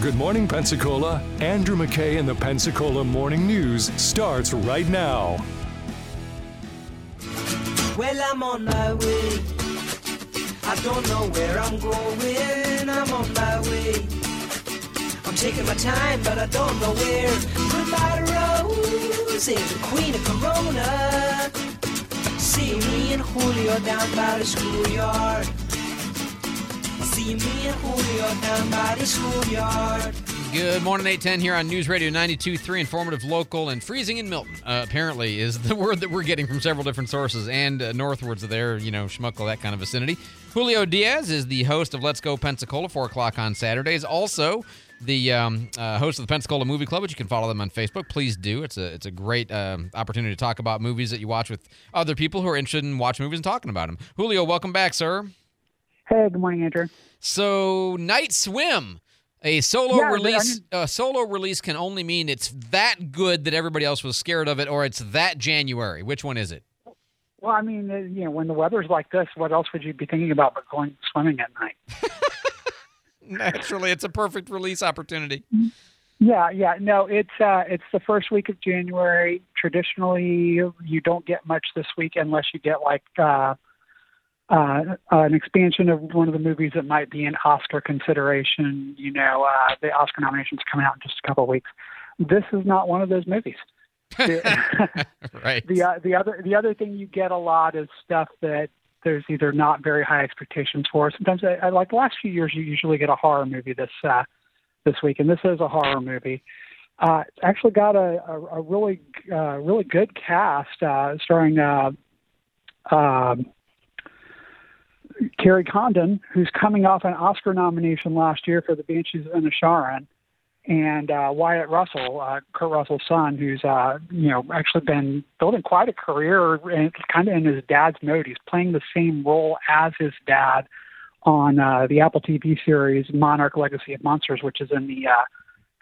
Good morning, Pensacola. Andrew McKay in the Pensacola Morning News starts right now. Well, I'm on my way. I don't know where I'm going. I'm on my way. I'm taking my time, but I don't know where. Goodbye Rose, the queen of Corona. See me and Julio down by the schoolyard. See me and Julio down by the schoolyard. Good morning, 810 here on News Radio 92.3, informative, local, and freezing in Milton, uh, apparently, is the word that we're getting from several different sources and uh, northwards of there, you know, Chumuckla, that kind of vicinity. Julio Diaz is the host of Let's Go Pensacola, 4 o'clock on Saturdays. Also, the um, uh, host of the Pensacola Movie Club, which you can follow them on Facebook. Please do. It's a it's a great um, opportunity to talk about movies that you watch with other people who are interested in watching movies and talking about them. Julio, welcome back, sir. Hey, good morning, Andrew. So, Night Swim, a solo Yeah, release. A solo release can only mean it's that good that everybody else was scared of it, or it's that January. Which one is it? Well, I mean, uh, you know, when the weather's like this, what else would you be thinking about but going swimming at night? Naturally, it's a perfect release opportunity. Yeah, yeah. No, it's uh, it's the first week of January. Traditionally, you don't get much this week unless you get like uh, uh, an expansion of one of the movies that might be an Oscar consideration. You know, uh, the Oscar nominations coming out in just a couple of weeks. This is not one of those movies. right. the uh, the other the other thing you get a lot is stuff that there's either not very high expectations for. Sometimes, I, I like the last few years, you usually get a horror movie this uh, this week, and this is a horror movie. Uh, it's actually got a, a, a really uh, really good cast, uh, starring uh, um, Kerry Condon, who's coming off an Oscar nomination last year for The Banshees of Inisherin, and uh, Wyatt Russell, uh, Kurt Russell's son, who's uh, you know actually been building quite a career, and kind of in his dad's mode. He's playing the same role as his dad on uh, the Apple TV series Monarch: Legacy of Monsters, which is in the uh,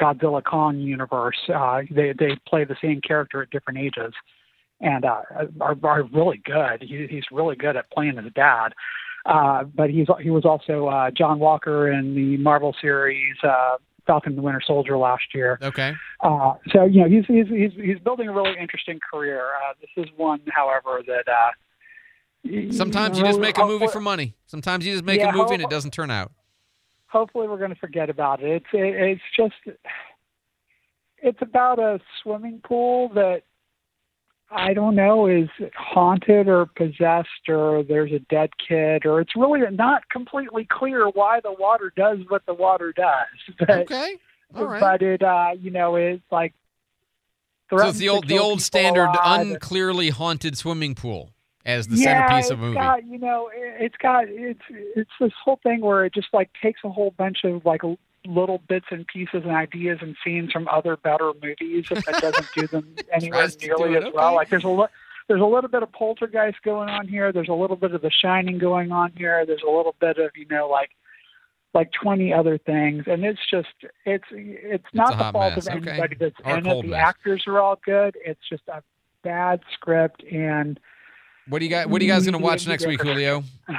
Godzilla Kong universe. Uh, they they play the same character at different ages, and uh, are, are really good. He, he's really good at playing his dad. Uh, but he's he was also uh, John Walker in the Marvel series uh, Falcon and the Winter Soldier last year. Okay. Uh, so you know he's he's he's he's building a really interesting career. Uh, this is one, however, that uh, Sometimes you just make a movie for money. Sometimes you just make Yeah, a movie and it doesn't turn out. hopefully we're going to forget about it. It's it, it's just it's about a swimming pool that I don't know is haunted or possessed or there's a dead kid or it's really not completely clear why the water does what the water does. But, Okay. All right. But it uh you know it's like so it's the old the old standard alive. unclearly haunted swimming pool as the yeah, centerpiece of a movie. got you know it- it's got it's it's this whole thing where it just like takes a whole bunch of like little bits and pieces and ideas and scenes from other better movies but doesn't do them anywhere nearly it, as well. like there's a li- there's a little bit of poltergeist going on here. There's a little bit of the shining going on here. There's a little bit of you know like like 20 other things. And it's just it's it's not a the fault mess, of okay. anybody that's Or in it. the mess. actors are all good. It's just a bad script and What do you got? What are you guys going to watch next week. Julio?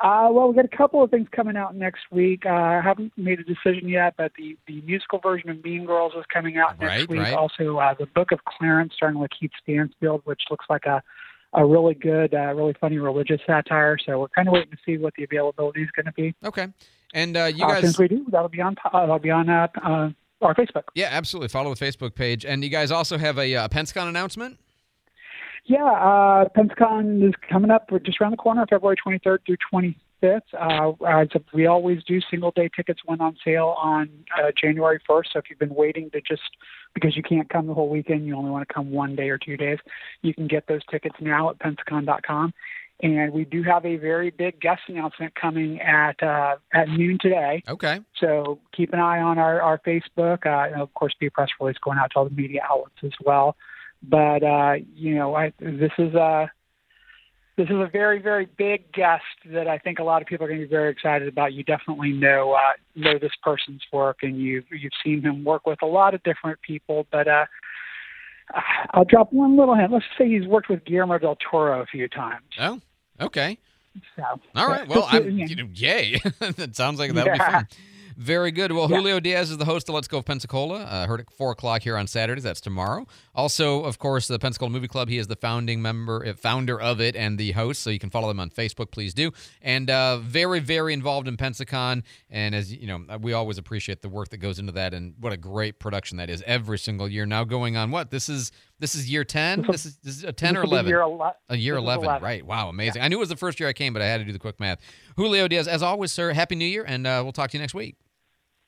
Uh, well, we got a couple of things coming out next week. Uh, I haven't made a decision yet, but the, the musical version of Mean Girls is coming out next Right, week. right. Also, uh, the Book of Clarence, starring LaKeith Stanfield, which looks like a a really good, uh, really funny religious satire. So we're kind of waiting to see what the availability is going to be. Okay. And uh, you uh, guys, since we do, that'll be on uh, that'll be on uh, uh, our Facebook. yeah, absolutely. Follow the Facebook page, and you guys also have a uh, Pensacon announcement. Yeah, uh, Pensacon is coming up We're just around the corner, February 23rd through 25th. Uh, we always do, single day tickets went on sale on uh, January 1st. So if you've been waiting to just because you can't come the whole weekend, you only want to come one day or two days, you can get those tickets now at pensacon.com. And we do have a very big guest announcement coming at uh, at noon today. Okay. So keep an eye on our, our Facebook. Uh, and of course, be a press release going out to all the media outlets as well. But uh, you know, I, this is a this is a very very big guest that I think a lot of people are going to be very excited about. You definitely know uh, know this person's work, and you've you've seen him work with a lot of different people. But uh, I'll drop one little hint. Let's say he's worked with Guillermo del Toro a few times. Oh, okay. So, All right. Well, I'm, you know, yay. that sounds like that'll be fun. Very good. Well, Yeah. Julio Diaz is the host of Let's Go of Pensacola. Uh, heard at 4 o'clock here on Saturdays. That's tomorrow. Also, of course, the Pensacola Movie Club. He is the founding member, uh, founder of it and the host. So you can follow them on Facebook. Please do. And uh, very, very involved in Pensacon. And as you know, we always appreciate the work that goes into that. And what a great production that is every single year. Now going on what? This is this is year 10? This is, this is a 10 or This be 11? Year ele- A year this is 11, right? Wow, amazing. I knew it was the first year I came, but I had to do the quick math. Julio Diaz, as always, sir, Happy New Year, and uh, we'll talk to you next week.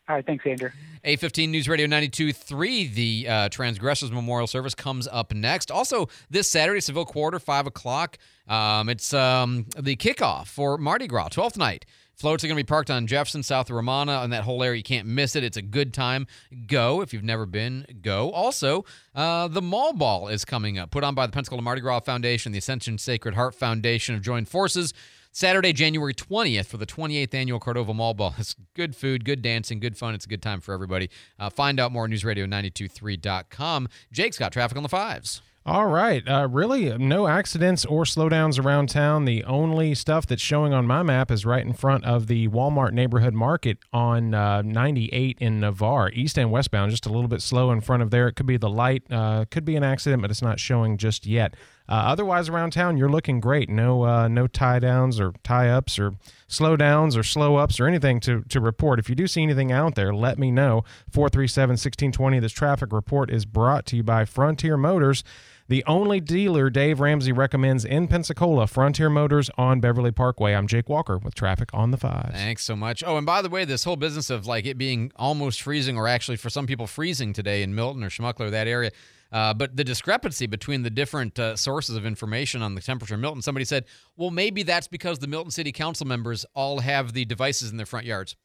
All right, thanks, Andrew. A15 News Radio 92.3, the uh, Transgressors Memorial Service comes up next. Also, this Saturday, Seville Quarter, 5 o'clock. Um, it's um, the kickoff for Mardi Gras, 12th night. Floats are going to be parked on Jefferson, south of Romana, and that whole area. You can't miss it. It's a good time. Go. If you've never been, go. Also, uh, the Mall Ball is coming up, put on by the Pensacola Mardi Gras Foundation, the Ascension Sacred Heart Foundation have joined forces. Saturday, January 20th for the 28th annual Cordova Mall Ball. It's good food, good dancing, good fun. It's a good time for everybody. Uh, find out more at newsradio923.com. Jake's got traffic on the fives. All right. Uh, really, no accidents or slowdowns around town. The only stuff that's showing on my map is right in front of the Walmart neighborhood market on uh, 98 in Navarre, east and westbound. Just a little bit slow in front of there. It could be the light, uh, could be an accident, but it's not showing just yet. Uh, otherwise, around town, you're looking great. No, uh, no tie downs or tie ups or slow downs or slow ups or anything to, to report. If you do see anything out there, let me know. 437 1620. This traffic report is brought to you by Frontier Motors. The only dealer Dave Ramsey recommends in Pensacola, Frontier Motors on Beverly Parkway. I'm Jake Walker with traffic on the fives. Thanks so much. Oh, and by the way, this whole business of like it being almost freezing, or actually for some people freezing today in Milton or Chumuckla, that area. Uh, but the discrepancy between the different uh, sources of information on the temperature in Milton, somebody said, well, maybe that's because the Milton City Council members all have the devices in their front yards.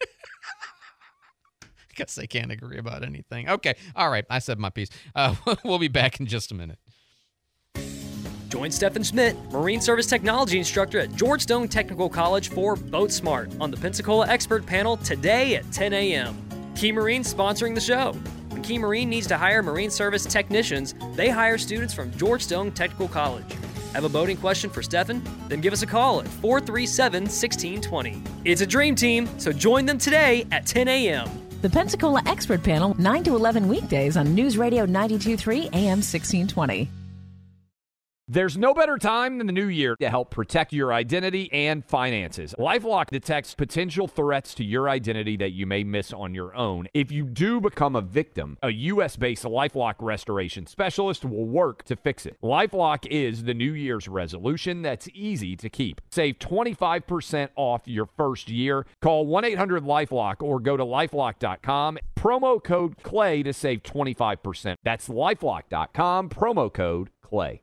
Guess they can't agree about anything. Okay. All right. I said my piece. Uh, we'll be back in just a minute. Join Stephen Schmidt, Marine Service Technology Instructor at Georgetown Technical College for Boat Smart on the Pensacola Expert Panel today at 10 a.m. Key Marine sponsoring the show. When Key Marine needs to hire Marine Service technicians, they hire students from Georgetown Technical College. Have a boating question for Stefan? Then give us a call at 437 1620. It's a dream team, so join them today at 10 a.m. The Pensacola Expert Panel, 9 to 11 weekdays on News Radio 923 AM 1620. There's no better time than the new year to help protect your identity and finances. Lifelock detects potential threats to your identity that you may miss on your own. If you do become a victim, a US based Lifelock restoration specialist will work to fix it. Lifelock is the New Year's resolution that's easy to keep. Save 25% off your first year. Call 1 800 Lifelock or go to lifelock.com. Promo code CLAY to save 25%. That's lifelock.com, promo code CLAY.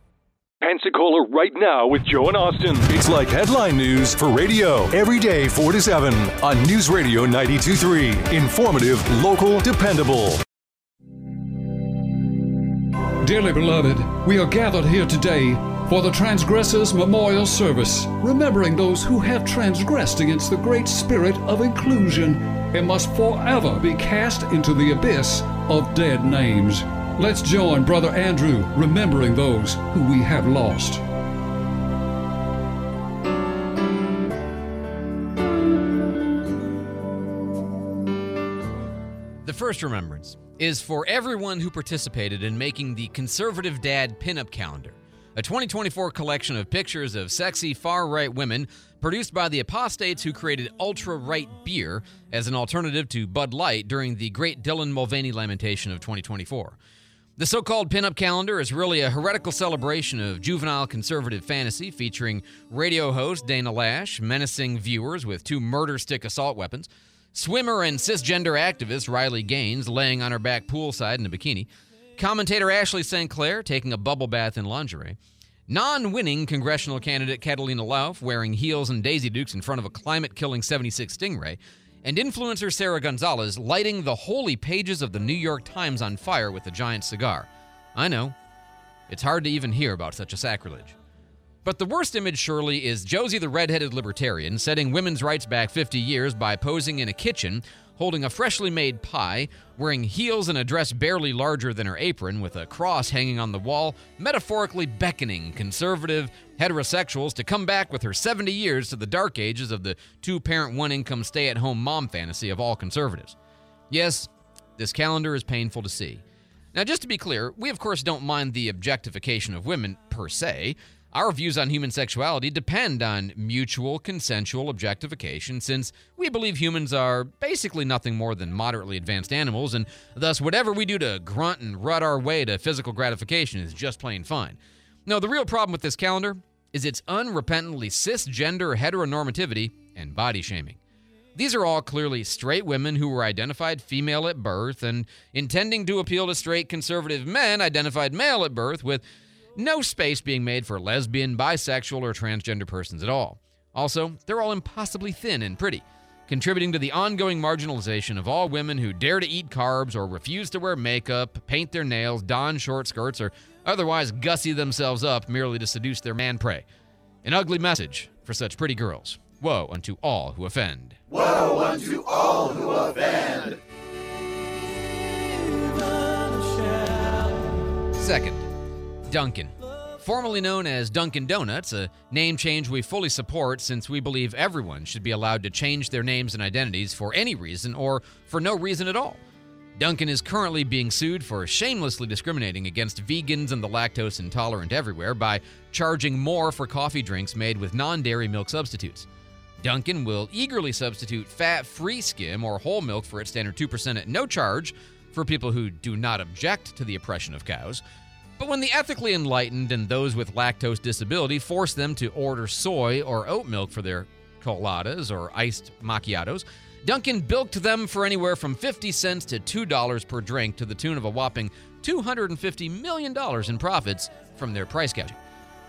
Pensacola right now with Joe and Austin. It's like headline news for radio every day 4 to 7 on News Radio 923. Informative, local, dependable. Dearly beloved, we are gathered here today for the Transgressors Memorial Service, remembering those who have transgressed against the great spirit of inclusion and must forever be cast into the abyss of dead names. Let's join Brother Andrew remembering those who we have lost. The first remembrance is for everyone who participated in making the Conservative Dad Pinup Calendar, a 2024 collection of pictures of sexy far right women produced by the apostates who created ultra right beer as an alternative to Bud Light during the Great Dylan Mulvaney lamentation of 2024. The so called pinup calendar is really a heretical celebration of juvenile conservative fantasy featuring radio host Dana Loesch menacing viewers with two murder stick assault weapons, swimmer and cisgender activist Riley Gaines laying on her back poolside in a bikini, commentator Ashley St. Clair taking a bubble bath in lingerie, non winning congressional candidate Catalina Lauf wearing heels and Daisy Dukes in front of a climate killing 76 Stingray, and influencer Sara Gonzales lighting the holy pages of the New York Times on fire with a giant cigar. I know. It's hard to even hear about such a sacrilege. But the worst image, surely, is Josie the redheaded libertarian setting women's rights back 50 years by posing in a kitchen, holding a freshly made pie, wearing heels and a dress barely larger than her apron, with a cross hanging on the wall, metaphorically beckoning conservative heterosexuals to come back with her 70 years to the dark ages of the two parent, one income stay at home mom fantasy of all conservatives. Yes, this calendar is painful to see. Now, just to be clear, we of course don't mind the objectification of women per se. Our views on human sexuality depend on mutual consensual objectification, since we believe humans are basically nothing more than moderately advanced animals, and thus whatever we do to grunt and rut our way to physical gratification is just plain fine. No, the real problem with this calendar is its unrepentantly cisgender heteronormativity and body shaming. These are all clearly straight women who were identified female at birth and intending to appeal to straight conservative men identified male at birth with no space being made for lesbian, bisexual, or transgender persons at all. Also, they're all impossibly thin and pretty, contributing to the ongoing marginalization of all women who dare to eat carbs or refuse to wear makeup, paint their nails, don short skirts, or otherwise gussy themselves up merely to seduce their man prey. An ugly message for such pretty girls. Woe unto all who offend. Woe unto all who offend. Second, Dunkin'. Formerly known as Dunkin' Donuts, a name change we fully support since we believe everyone should be allowed to change their names and identities for any reason or for no reason at all. Dunkin' is currently being sued for shamelessly discriminating against vegans and the lactose intolerant everywhere by charging more for coffee drinks made with non dairy milk substitutes. Dunkin' will eagerly substitute fat free skim or whole milk for its standard 2% at no charge for people who do not object to the oppression of cows. But when the ethically enlightened and those with lactose disability force them to order soy or oat milk for their coladas or iced macchiatos, Dunkin' bilked them for anywhere from 50 cents to $2 per drink to the tune of a whopping $250 million in profits from their price gouging.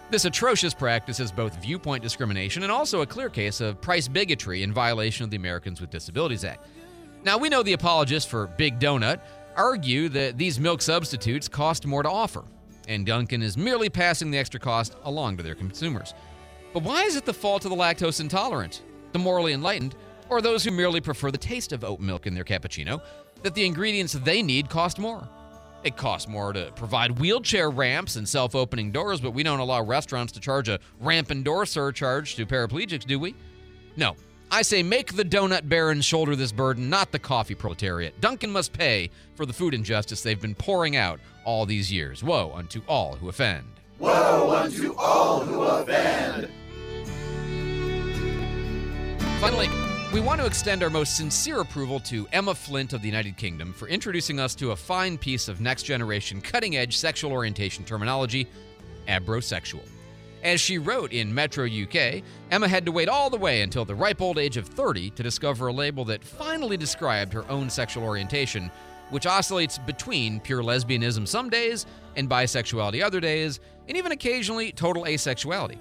This atrocious practice is both viewpoint discrimination and also a clear case of price bigotry in violation of the Americans with Disabilities Act. Now, we know the apologists for Big Donut argue that these milk substitutes cost more to offer, and Dunkin' is merely passing the extra cost along to their consumers. But why is it the fault of the lactose intolerant, the morally enlightened, or those who merely prefer the taste of oat milk in their cappuccino that the ingredients they need cost more? It costs more to provide wheelchair ramps and self opening doors, but we don't allow restaurants to charge a ramp and door surcharge to paraplegics, do we? No. I say make the donut barons shoulder this burden, not the coffee proletariat. Dunkin' must pay for the food injustice they've been pouring out all these years. Woe unto all who offend. Woe unto all who offend. Finally, we want to extend our most sincere approval to Emma Flint of the United Kingdom for introducing us to a fine piece of next generation cutting edge sexual orientation terminology, abrosexual. As she wrote in Metro UK, Emma had to wait all the way until the ripe old age of 30 to discover a label that finally described her own sexual orientation, which oscillates between pure lesbianism some days and bisexuality other days, and even occasionally total asexuality.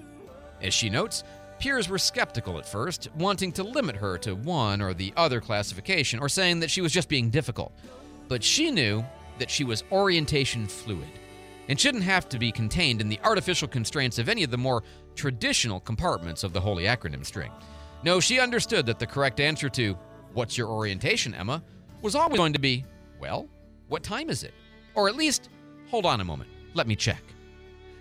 As she notes, peers were skeptical at first, wanting to limit her to one or the other classification, or saying that she was just being difficult. But she knew that she was orientation fluid and shouldn't have to be contained in the artificial constraints of any of the more traditional compartments of the holy acronym string. No, she understood that the correct answer to, What's your orientation, Emma? was always going to be, Well, what time is it? Or at least, Hold on a moment, let me check.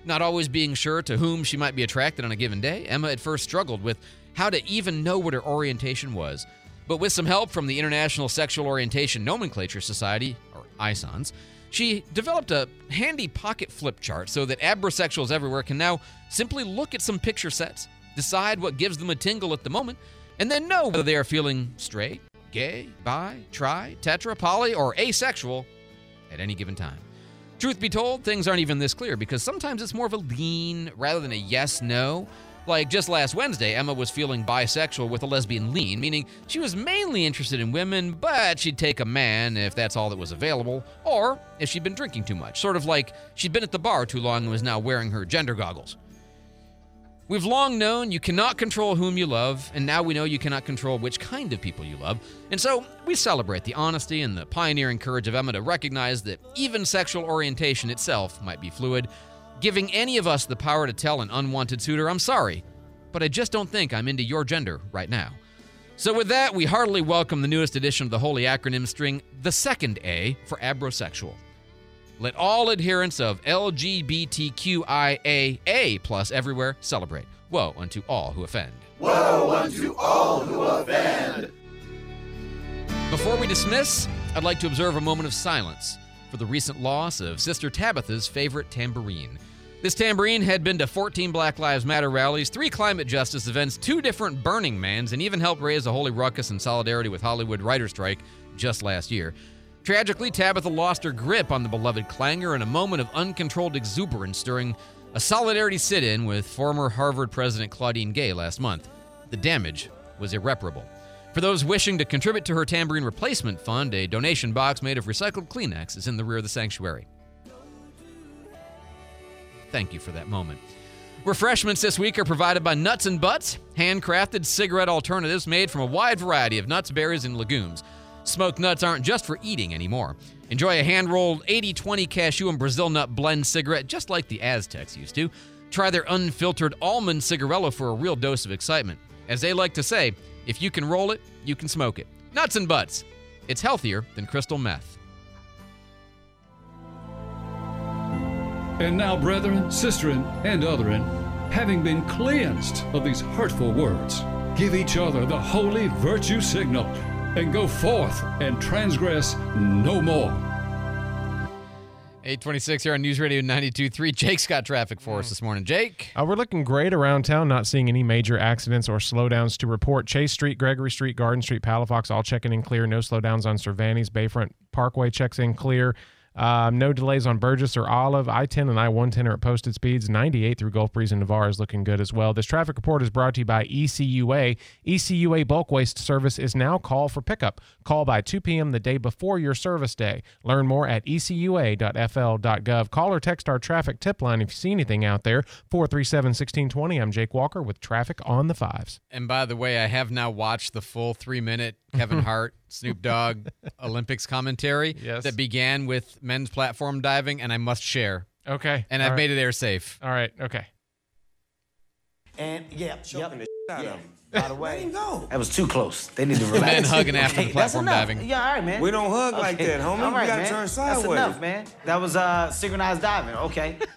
Not always being sure to whom she might be attracted on a given day, Emma at first struggled with how to even know what her orientation was. But with some help from the International Sexual Orientation Nomenclature Society, or ISONS, she developed a handy pocket flip chart so that abrosexuals everywhere can now simply look at some picture sets, decide what gives them a tingle at the moment, and then know whether they are feeling straight, gay, bi, tri, tetra, poly, or asexual at any given time. Truth be told, things aren't even this clear because sometimes it's more of a lean rather than a yes no. Like just last Wednesday, Emma was feeling bisexual with a lesbian lean, meaning she was mainly interested in women, but she'd take a man if that's all that was available, or if she'd been drinking too much, sort of like she'd been at the bar too long and was now wearing her gender goggles. We've long known you cannot control whom you love, and now we know you cannot control which kind of people you love. And so we celebrate the honesty and the pioneering courage of Emma to recognize that even sexual orientation itself might be fluid, giving any of us the power to tell an unwanted suitor, I'm sorry, but I just don't think I'm into your gender right now. So, with that, we heartily welcome the newest edition of the holy acronym string, the second A for abrosexual. Let all adherents of LGBTQIAA plus everywhere celebrate. Woe unto all who offend. Woe unto all who offend. Before we dismiss, I'd like to observe a moment of silence for the recent loss of Sister Tabitha's favorite tambourine. This tambourine had been to 14 Black Lives Matter rallies, three climate justice events, two different Burning Mans, and even helped raise a holy ruckus in solidarity with Hollywood writer strike just last year. Tragically, Tabitha lost her grip on the beloved clangor in a moment of uncontrolled exuberance during a solidarity sit in with former Harvard President Claudine Gay last month. The damage was irreparable. For those wishing to contribute to her tambourine replacement fund, a donation box made of recycled Kleenex is in the rear of the sanctuary. Thank you for that moment. Refreshments this week are provided by Nuts and Butts, handcrafted cigarette alternatives made from a wide variety of nuts, berries, and legumes. Smoked nuts aren't just for eating anymore. Enjoy a hand rolled 80 20 cashew and Brazil nut blend cigarette just like the Aztecs used to. Try their unfiltered almond cigarello for a real dose of excitement. As they like to say, if you can roll it, you can smoke it. Nuts and butts. It's healthier than crystal meth. And now, brethren, sisterin, and otherin, having been cleansed of these hurtful words, give each other the holy virtue signal and go forth and transgress no more. 826 here on News Radio 92.3. Jake's got traffic for us this morning. Jake? Uh, we're looking great around town, not seeing any major accidents or slowdowns to report. Chase Street, Gregory Street, Garden Street, Palafox, all checking in clear. No slowdowns on Cervantes. Bayfront Parkway checks in clear. Um, no delays on Burgess or Olive. I 10 and I 110 are at posted speeds. 98 through Gulf Breeze and Navarre is looking good as well. This traffic report is brought to you by ECUA. ECUA bulk waste service is now call for pickup. Call by 2 p.m. the day before your service day. Learn more at ecua.fl.gov. Call or text our traffic tip line if you see anything out there. 437 1620. I'm Jake Walker with traffic on the fives. And by the way, I have now watched the full three minute Kevin Hart, Snoop Dogg Olympics commentary Yes. that began with men's platform diving, and I must share. Okay. And All I've right. made it air safe. All right. Okay. And yeah, Choking yep. the out yeah. of him. By the way, go. that was too close. They need to The relax. men hugging after the Okay, that's platform enough. diving. Yeah, all right, man. We don't hug like that, homie. All We gotta man. turn sideways. That's enough, man. That was uh, synchronized diving. Okay.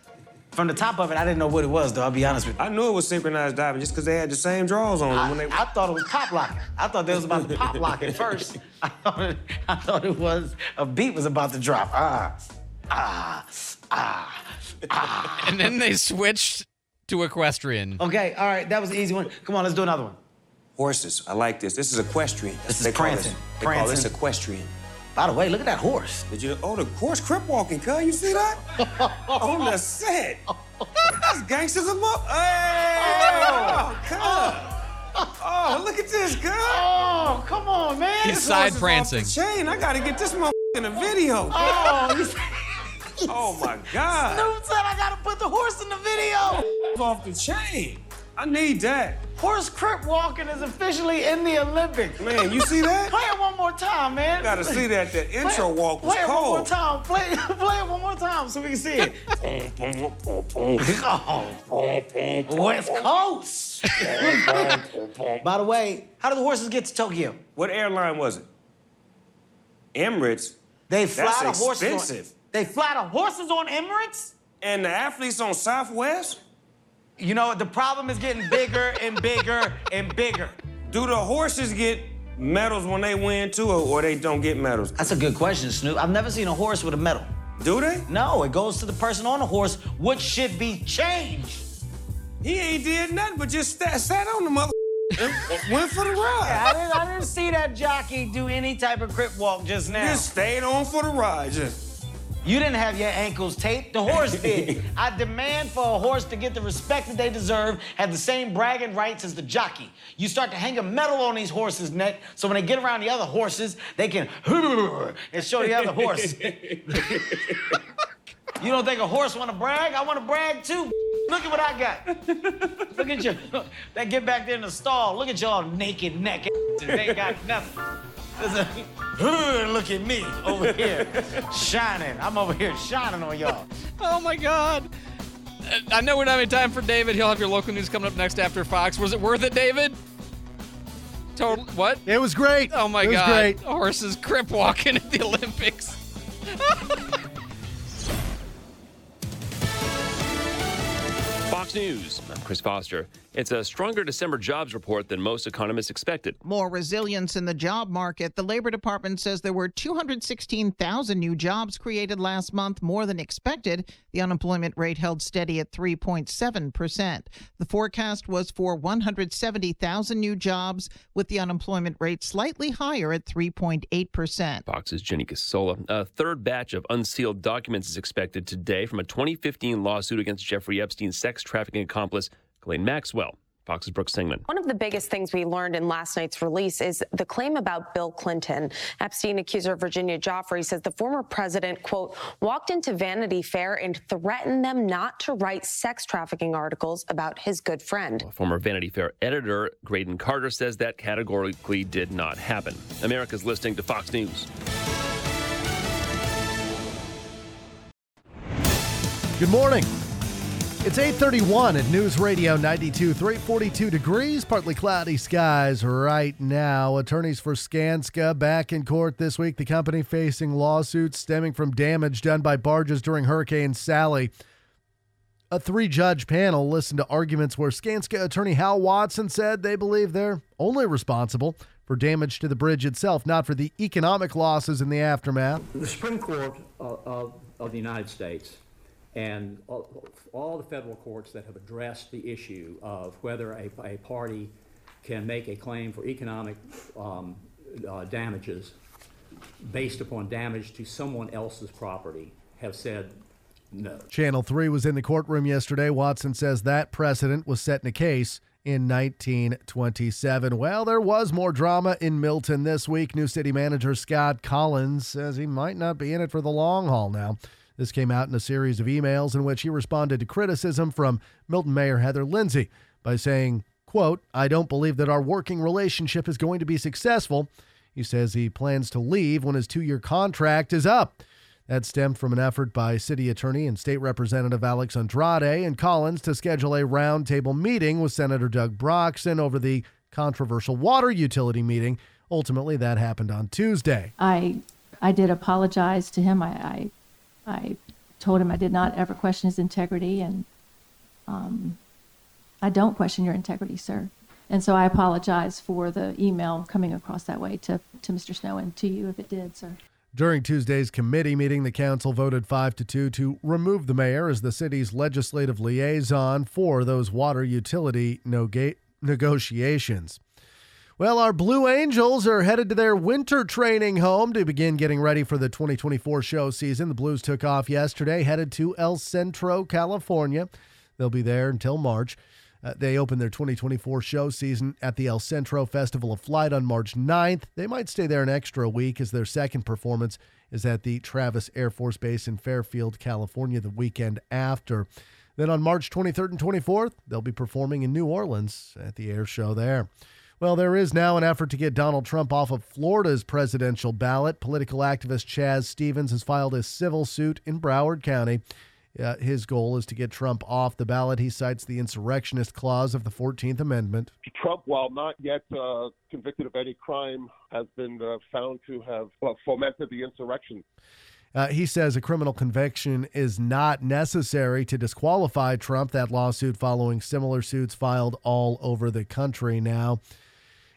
From the top of it, I didn't know what it was, though. I'll be honest with you. I knew it was synchronized diving just because they had the same draws on them when they. I, I thought it was pop locking. I thought they was about to pop lock at first. I thought, it, I thought it was a beat was about to drop. Ah, ah, ah, ah. And then they switched to equestrian. Okay, all right, that was the easy one. Come on, let's do another one. Horses. I like this. This is equestrian. This is they call prancing. They call this equestrian. By the way, look at that horse. Did you? Oh, the horse crip walking, cuz. You see that? on the set. That's gangsters of up. Hey! Oh, cuz. Oh, look at this, cuz. Oh, come on, man. He's This side horse is off prancing. Chain. I gotta get this motherfucker in a video. Oh, he's, Oh my God. Snoop said I gotta put the horse in the video. off the chain. I need that. Horse crip walking is officially in the Olympics. Man, you see that? Play it one more time, man. You Gotta see that. That intro it- walk was play it one more time. Play, play it one more time so we can see it. oh, West Coast. By the way, how do the horses get to Tokyo? What airline was it? Emirates. They fly That's the horses. On, expensive. they fly the horses on Emirates. And the athletes on Southwest? You know the problem is getting bigger and bigger and bigger. Do the horses get medals when they win too, or, they don't get medals? That's a good question, Snoop. I've never seen a horse with a medal. Do they? No, it goes to the person on the horse, which should be changed. He ain't did nothing but just sat, sat on the mother and went for the ride. I didn't, I didn't see that jockey do any type of crip walk just now. Just stayed on for the ride. Just. You didn't have your ankles taped. The horse did. I demand for a horse to get the respect that they deserve, have the same bragging rights as the jockey. You start to hang a medal on these horses' neck, so when they get around the other horses, they can and show the other horse. you don't think a horse want to brag? I want to brag too. Look at what I got. Look at you. That get back there in the stall. Look at y'all naked neck. They ain't got nothing. A, look at me over here shining. I'm over here shining on y'all. Oh my God. Uh, I know we're not having time for David. He'll have your local news coming up next after Fox. Was it worth it, David? Total what? It was great. Oh my it was God! great. Horses crip walking at the Olympics. Fox News. I'm Chris Foster. It's a stronger December jobs report than most economists expected. More resilience in the job market. The Labor Department says there were 216,000 new jobs created last month, more than expected. The unemployment rate held steady at 3.7%. The forecast was for 170,000 new jobs, with the unemployment rate slightly higher at 3.8%. Fox's Jenny Casola. A third batch of unsealed documents is expected today from a 2015 lawsuit against Jeffrey Epstein's sex trafficking accomplice, Ghislaine Maxwell. Fox's Brooke Singman. One of the biggest things we learned in last night's release is the claim about Bill Clinton. Epstein accuser Virginia Giuffre says the former president, quote, walked into Vanity Fair and threatened them not to write sex trafficking articles about his good friend. Former Vanity Fair editor Graydon Carter says that categorically did not happen. America's listening to Fox News. Good morning. It's 831 at News Radio 92, 342 degrees, partly cloudy skies right now. Attorneys for Skanska back in court this week. The company facing lawsuits stemming from damage done by barges during Hurricane Sally. A three judge panel listened to arguments where Skanska attorney Hal Watson said they believe they're only responsible for damage to the bridge itself, not for the economic losses in the aftermath. The Supreme Court of, of, of the United States and all, the federal courts that have addressed the issue of whether a, a party can make a claim for economic um, uh, damages based upon damage to someone else's property have said no. Channel 3 was in the courtroom yesterday. Watson says that precedent was set in a case in 1927. Well, there was more drama in Milton this week. New city manager Scott Collins says he might not be in it for the long haul now. This came out in a series of emails in which he responded to criticism from Milton Mayor Heather Lindsay by saying, quote, I don't believe that our working relationship is going to be successful. He says he plans to leave when his two year contract is up. That stemmed from an effort by City Attorney and State Representative Alex Andrade and Collins to schedule a roundtable meeting with Senator Doug Broxson over the controversial water utility meeting. Ultimately, that happened on Tuesday. I I did apologize to him. I, I I told him I did not ever question his integrity, and um, I don't question your integrity, sir. And so I apologize for the email coming across that way to, to Mr. Snow and to you if it did, sir. During Tuesday's committee meeting, the council voted 5 to 2 to remove the mayor as the city's legislative liaison for those water utility no negotiations. Well, our Blue Angels are headed to their winter training home to begin getting ready for the 2024 show season. The Blues took off yesterday, headed to El Centro, California. They'll be there until March. Uh, they open their 2024 show season at the El Centro Festival of Flight on March 9th. They might stay there an extra week as their second performance is at the Travis Air Force Base in Fairfield, California, the weekend after. Then on March 23rd and 24th, they'll be performing in New Orleans at the air show there. Well, there is now an effort to get Donald Trump off of Florida's presidential ballot. Political activist Chaz Stevens has filed a civil suit in Broward County. Uh, his goal is to get Trump off the ballot. He cites the insurrectionist clause of the 14th Amendment. Trump, while not yet uh, convicted of any crime, has been uh, found to have well, fomented the insurrection. Uh, he says a criminal conviction is not necessary to disqualify Trump. That lawsuit following similar suits filed all over the country now.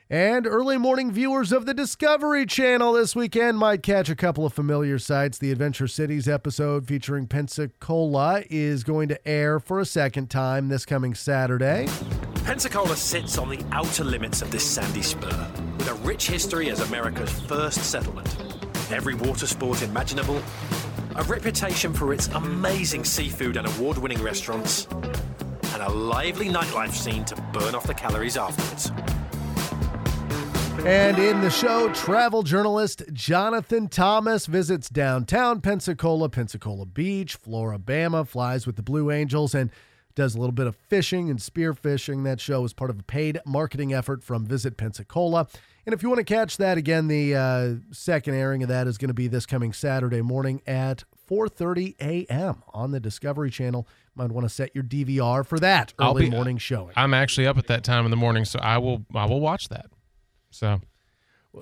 And early morning viewers of the Discovery Channel this weekend might catch a couple of familiar sights. The Adventure Cities episode featuring Pensacola is going to air for a second time this coming Saturday. Pensacola sits on the outer limits of this sandy spur, with a rich history as America's first settlement. Every water sport imaginable, a reputation for its amazing seafood and award winning restaurants, and a lively nightlife scene to burn off the calories afterwards. And in the show, travel journalist Jonathan Thomas visits downtown Pensacola, Pensacola Beach, Flora-Bama, flies with the Blue Angels, and does a little bit of fishing and spear fishing. That show is part of a paid marketing effort from Visit Pensacola. And if you want to catch that again, the uh, second airing of that is going to be this coming Saturday morning at 4:30 a.m. on the Discovery Channel. Might want to set your DVR for that early be- morning showing. I'm actually up at that time in the morning, so I will I will watch that. So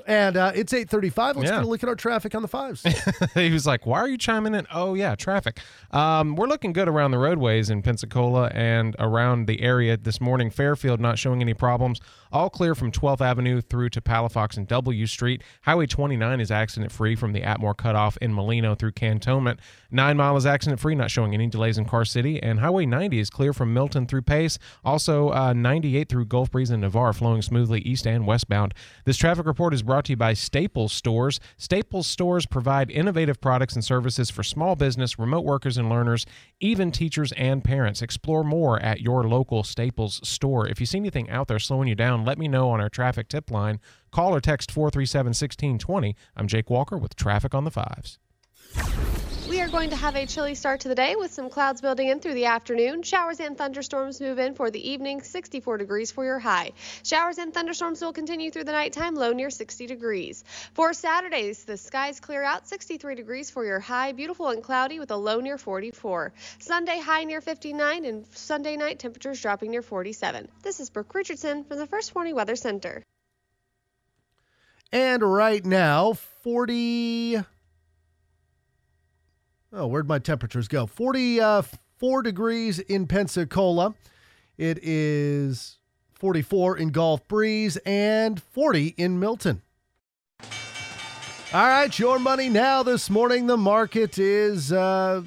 And uh, it's 8:35. Let's Yeah. get a look at our traffic on the fives. he was like, "Why are you chiming in?" Oh yeah, traffic. Um, we're looking good around the roadways in Pensacola and around the area this morning. Fairfield not showing any problems. All clear from 12th Avenue through to Palafox and W Street. Highway 29 is accident free from the Atmore cutoff in Molino through Cantonment. Nine Mile is accident free, not showing any delays in Car City. And Highway 90 is clear from Milton through Pace. Also, uh, 98 through Gulf Breeze and Navarre flowing smoothly east and westbound. This traffic report is brought to you by Staples Stores. Staples Stores provide innovative products and services for small business, remote workers and learners, even teachers and parents. Explore more at your local Staples store. If you see anything out there slowing you down, let me know on our traffic tip line. Call or text 437 1620. I'm Jake Walker with Traffic on the Fives. We are going to have a chilly start to the day with some clouds building in through the afternoon. Showers and thunderstorms move in for the evening, 64 degrees for your high. Showers and thunderstorms will continue through the nighttime, low near 60 degrees. For Saturdays, the skies clear out, 63 degrees for your high, beautiful and cloudy with a low near 44. Sunday, high near 59, and Sunday night, temperatures dropping near 47. This is Brooke Richardson from the First Warning Weather Center. And right now, 40. Oh, where'd my temperatures go? 44 degrees in Pensacola. It is 44 in Gulf Breeze and 40 in Milton. All right, your money now this morning. The market is uh,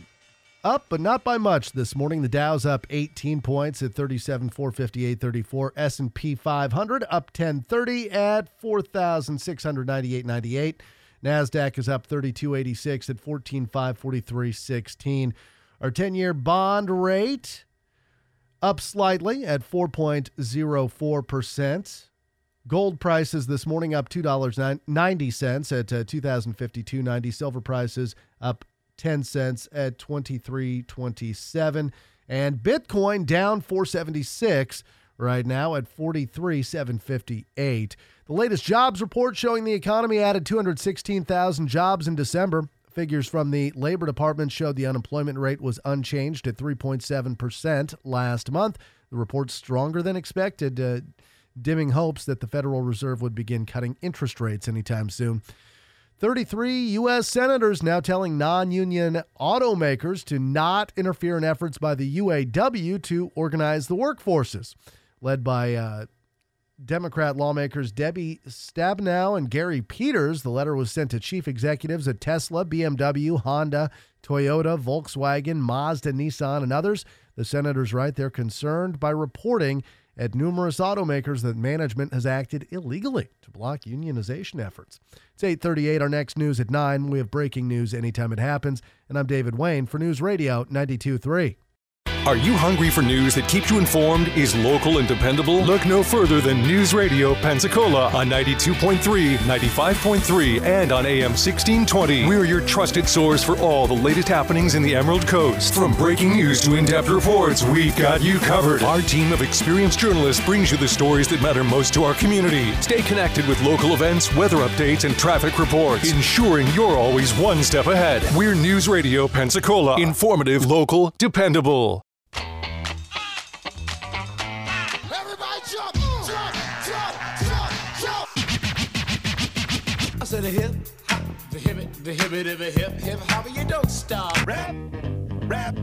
up, but not by much this morning. The Dow's up 18 points at 37,458.34. S&P 500 up 1030 at 4,698.98. NASDAQ is up 3286 at 14,543.16. Our 10-year bond rate up slightly at 4.04%. Gold prices this morning up $2.90 at uh, 2052.90. Silver prices up 10 cents at 23.27 and Bitcoin down 476 right now at 43,758. The latest jobs report showing the economy added 216,000 jobs in December. Figures from the Labor Department showed the unemployment rate was unchanged at 3.7% last month. The report's stronger than expected, uh, dimming hopes that the Federal Reserve would begin cutting interest rates anytime soon. 33 U.S. senators now telling non union automakers to not interfere in efforts by the UAW to organize the workforces. Led by uh, Democrat lawmakers Debbie Stabenow and Gary Peters, the letter was sent to chief executives at Tesla, BMW, Honda, Toyota, Volkswagen, Mazda, Nissan, and others. The senators write they're concerned by reporting at numerous automakers that management has acted illegally to block unionization efforts. It's 8:38 our next news at 9. We have breaking news anytime it happens, and I'm David Wayne for News Radio 923. Are you hungry for news that keeps you informed, is local and dependable? Look no further than News Radio Pensacola on 92.3, 95.3, and on AM 1620. We're your trusted source for all the latest happenings in the Emerald Coast. From breaking news to in depth reports, we've got you covered. Our team of experienced journalists brings you the stories that matter most to our community. Stay connected with local events, weather updates, and traffic reports, ensuring you're always one step ahead. We're News Radio Pensacola. Informative, local, dependable. I said a hip hop, the hip it, the hip it, the hip hip hop, you don't stop. Rap, rap.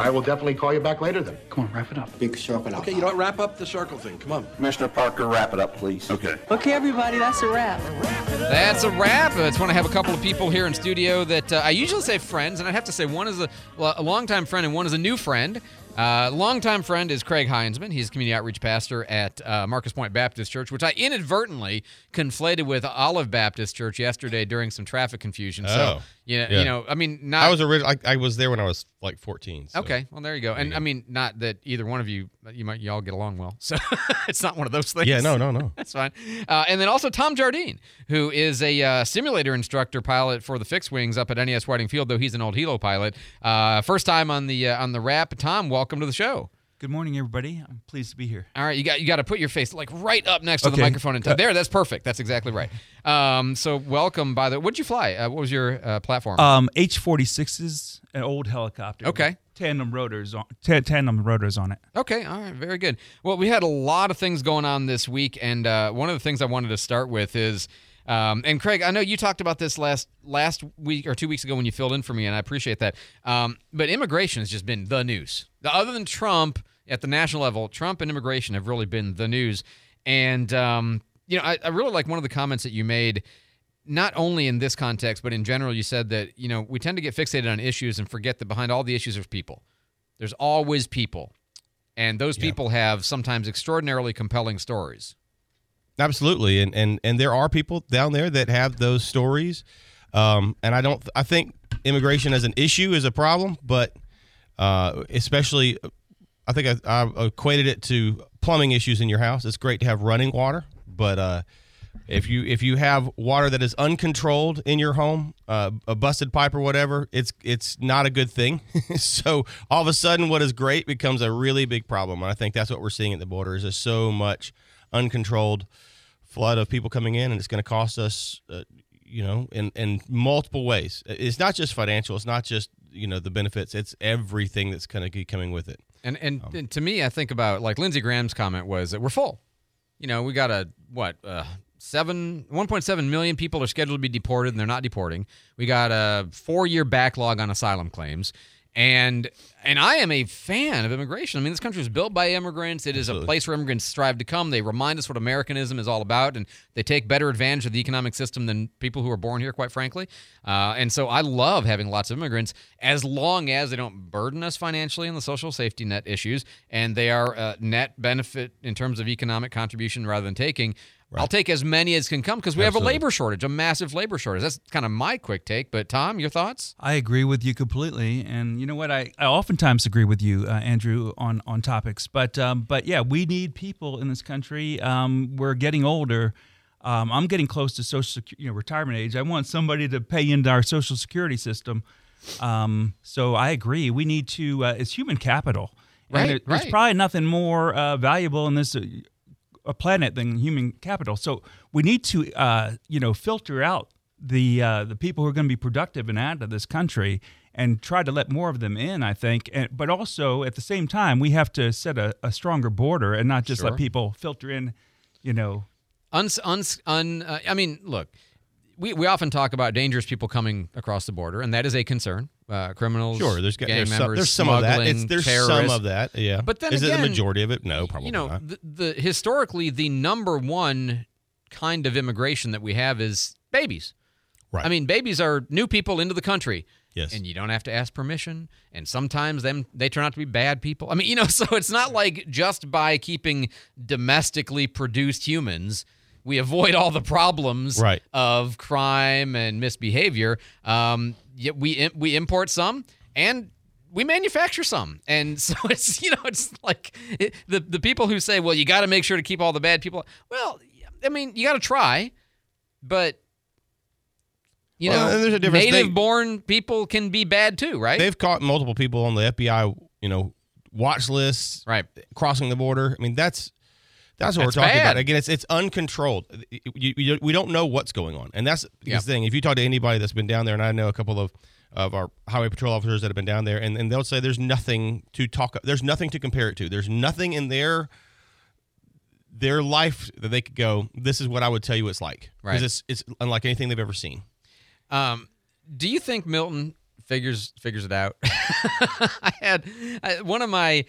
I will definitely call you back later then. Come on, wrap it up. Big sharp it up. Okay, you know what? Wrap up the circle thing. Come on. Commissioner Parker, wrap it up, please. Okay. Okay, everybody, that's a wrap. That's a wrap. I just want to have a couple of people here in studio that uh, I usually say friends, and I'd have to say one is a, well, a longtime friend and one is a new friend. Uh, longtime friend is Craig Hindsman. He's community outreach pastor at uh, Marcus Pointe Baptist Church, which I inadvertently conflated with Olive Baptist Church yesterday during some traffic confusion. So Oh. You know, Yeah. you know, I mean, not. I was original. I, I was there when I was like 14. so- Okay, well there you go. And I mean, not that either one of you, you might you all get along well. So it's not one of those things. Yeah, no, no, no. That's fine. Uh, and then also Tom Jardine, who is a uh, simulator instructor pilot for the fixed wings up at NAS Whiting Field, though he's an old helo pilot. Uh, first time on the uh, on the wrap. Tom, welcome to the show. Good morning, everybody. I'm pleased to be here. All right, you got you got to put your face like right up next to the microphone and Uh, there. That's perfect. That's exactly right. Um, so welcome. By the, what'd you fly? Uh, what was your uh, platform? Um, H-46s, an old helicopter. Okay. Tandem rotors on ta- tandem rotors on it. Okay, all right, very good. Well, we had a lot of things going on this week, and uh, one of the things I wanted to start with is, um, and Craig, I know you talked about this last last week or two weeks ago when you filled in for me, and I appreciate that. Um, but immigration has just been the news. Other than Trump at the national level, Trump and immigration have really been the news. And um, you know, I, I really like one of the comments that you made. Not only in this context, but in general, you said that you know we tend to get fixated on issues and forget that behind all the issues there's people. There's always people. And those people have sometimes extraordinarily compelling stories. Absolutely, and and and there are people down there that have those stories, um, and I don't. I think immigration as an issue is a problem, but uh, especially, I think I, I equated it to plumbing issues in your house. It's great to have running water, but uh, if you if you have water that is uncontrolled in your home, uh, a busted pipe or whatever, it's it's not a good thing. so all of a sudden, what is great becomes a really big problem, and I think that's what we're seeing at the border. Is there's so much uncontrolled flood of people coming in, and it's going to cost us, uh, you know, in in multiple ways. It's not just financial. It's not just you know the benefits. It's everything that's going to be coming with it. And, and and to me, I think about like Lindsey Graham's comment was that we're full. You know, we got a what uh, seven, 1.7 million people are scheduled to be deported, and they're not deporting. We got a four-year backlog on asylum claims, and and I am a fan of immigration. I mean, this country was built by immigrants. It is a place where immigrants strive to come. They remind us what Americanism is all about, and they take better advantage of the economic system than people who are born here, quite frankly. Uh, and so I love having lots of immigrants as long as they don't burden us financially in the social safety net issues, and they are uh, net benefit in terms of economic contribution rather than taking. I'll take as many as can come because we have a labor shortage, a massive labor shortage. That's kind of my quick take. But Tom, your thoughts? I agree with you completely, and you know what? I, I oftentimes agree with you, uh, Andrew, on on topics. But um, but yeah, we need people in this country. Um, we're getting older. Um, I'm getting close to social secu- you know retirement age. I want somebody to pay into our social security system. Um, so I agree. We need to. Uh, it's human capital. And Right, there- there's right. probably nothing more uh, valuable in this uh, a planet than human capital. So we need to, uh, you know, filter out the uh, the people who are going to be productive and add to this country, and try to let more of them in. I think, and, but also at the same time, we have to set a, a stronger border and not just Sure. let people filter in. You know, Uns, uns, un, uh, I mean, look, we, we often talk about dangerous people coming across the border, and that is a concern. Uh, criminals, Sure, there's gang there's some, members, there's some of that. It's, there's some of that. Yeah, But then is again, it the majority of it? No, probably you know, not. the, the historically the number one kind of immigration that we have is babies. Right. I mean, babies are new people into the country. Yes. And you don't have to ask permission. And sometimes them they turn out to be bad people. I mean, you know, so it's not like just by keeping domestically produced humans we avoid all the problems Right. of crime and misbehavior. Um, yet we we import some and we manufacture some, and so it's you know it's like it, the the people who say, well, you got to make sure to keep all the bad people. Well, I mean, you got to try, but you know, and there's a difference. Native-born people can be bad too, right? They've caught multiple people on the FBI, you know, watch lists, right, crossing the border. I mean, that's that's what That's we're talking bad. about. Again, it's it's uncontrolled. You, you, we don't know what's going on, and that's Yeah. the thing. If you talk to anybody that's been down there, and I know a couple of of our highway patrol officers that have been down there, and, and they'll say there's nothing to talk. There's nothing to compare it to. There's nothing in their their life that they could go. This is what I would tell you it's like. Right. Because it's it's unlike anything they've ever seen. Um, do you think Milton figures figures it out? I had I, one of my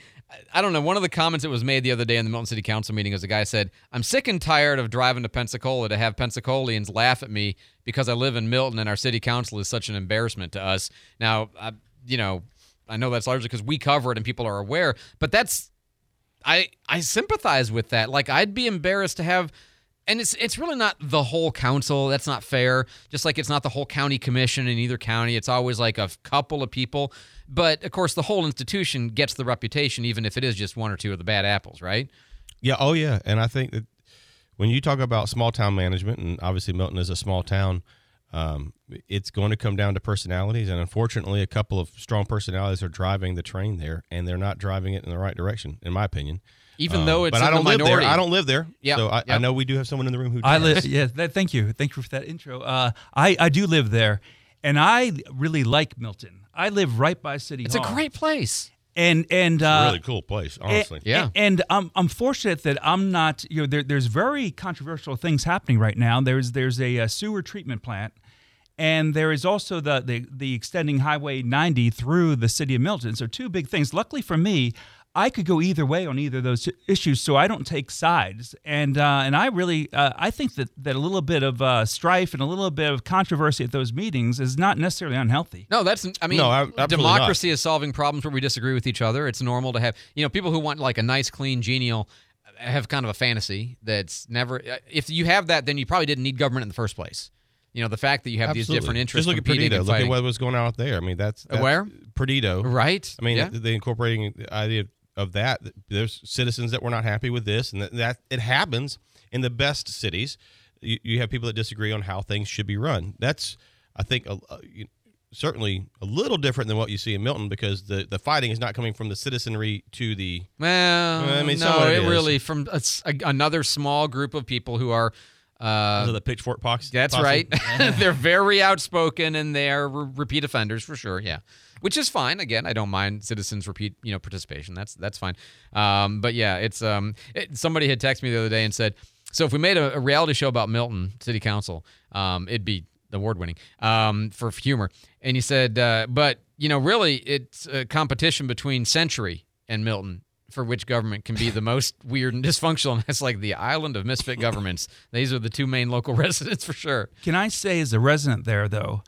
I don't know one of the comments that was made the other day in the Milton City Council meeting was a guy said, "I'm sick and tired of driving to Pensacola to have Pensacolians laugh at me because I live in Milton and our city council is such an embarrassment to us." Now, I, you know, I know that's largely because we cover it and people are aware, but that's I I sympathize with that. Like I'd be embarrassed to have and it's it's really not the whole council. That's not fair. Just like it's not the whole county commission in either county. It's always like a couple of people. But of course, the whole institution gets the reputation, even if it is just one or two of the bad apples, right? Yeah. Oh, yeah. And I think that when you talk about small town management, and obviously Milton is a small town, um, it's going to come down to personalities. And unfortunately, a couple of strong personalities are driving the train there, and they're not driving it in the right direction, in my opinion. Even Um, though it's but I in the don't live there. I don't live there. Yeah, So I, I know we do have someone in the room who. I does. live. Yeah, that, thank you, thank you for that intro. Uh, I I do live there, and I really like Milton. I live right by City It's a great place. and and It's a uh, really cool place, honestly. and, And I'm I'm fortunate that I'm not. You know, there, there's very controversial things happening right now. There's there's a, uh sewer treatment plant, and there is also the, the the extending Highway 90 through the city of Milton. So two big things. Luckily for me. I could go either way on either of those issues, so I don't take sides, and uh, and I really uh, I think that, that a little bit of uh, strife and a little bit of controversy at those meetings is not necessarily unhealthy. No, that's I mean, No, ab- absolutely democracy is solving problems where we disagree with each other. It's normal to have you know people who want like a nice, clean, genial have kind of a fantasy that's never. If you have that, then you probably didn't need government in the first place. You know, the fact that you have these different interests Just look at Perdido. and Look at what was going on out there. I mean, that's, that's Where? Perdido. Right. I mean, Yeah. the incorporating the idea of that. There's citizens that were not happy with this, and that, that it happens in the best cities. You, you have people that disagree on how things should be run. That's, I think, a, a, certainly a little different than what you see in Milton because the the fighting is not coming from the citizenry to the. Well, I mean, no, it, it really from a- another small group of people who are. Uh, Those are the pitchfork pox. That's posse? right. they're very outspoken and they're re- repeat offenders for sure. Yeah, which is fine. Again, I don't mind citizens repeat you know participation. That's that's fine. Um, but yeah, it's um it, somebody had texted me the other day and said, so if we made a, a reality show about Milton City Council, um, it'd be award winning um, for humor. And he said, uh, but you know, really, it's a competition between Century and Milton for which government can be the most weird and dysfunctional. And that's like the island of misfit governments. These are the two main local residents for sure. Can I say, as a resident there, though,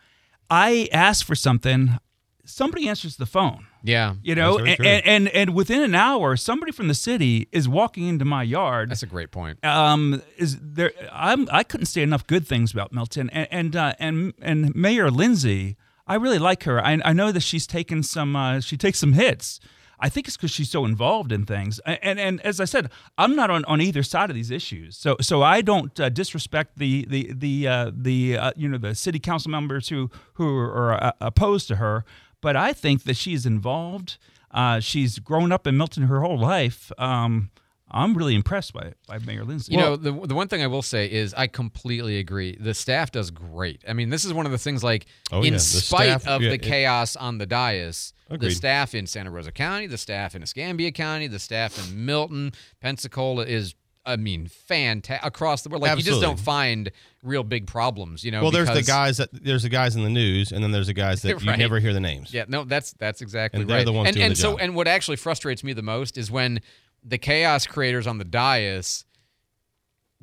I ask for something, somebody answers the phone. Yeah, You know, That's very and, true. and, and and within an hour, somebody from the city is walking into my yard. That's a great point. Um, is there? I'm I couldn't say enough good things about Milton and and uh, and and Mayor Lindsay. I really like her. I, I know that she's taken some. Uh, she takes some hits. I think it's because she's so involved in things. A- And and as I said, I'm not on, on either side of these issues. So so I don't uh, disrespect the the the uh, the uh, you know the city council members who who are uh, opposed to her. But I think that she's involved. Uh, she's grown up in Milton her whole life. Um, I'm really impressed by by Mayor Lindsay. You know, the the one thing I will say is I completely agree. The staff does great. I mean, this is one of the things like Oh, in yeah, spite staff- of yeah, the it- chaos on the dais, the staff in Santa Rosa County, the staff in Escambia County, the staff in Milton, Pensacola is I mean, fantastic across the world. Like you just don't find real big problems, you know. well, there's the guys that there's the guys in the news, and then there's the guys that you never hear the names. Yeah, no, that's that's exactly And they're right. the ones and doing and the so job. and what actually frustrates me the most is when the chaos creators on the dais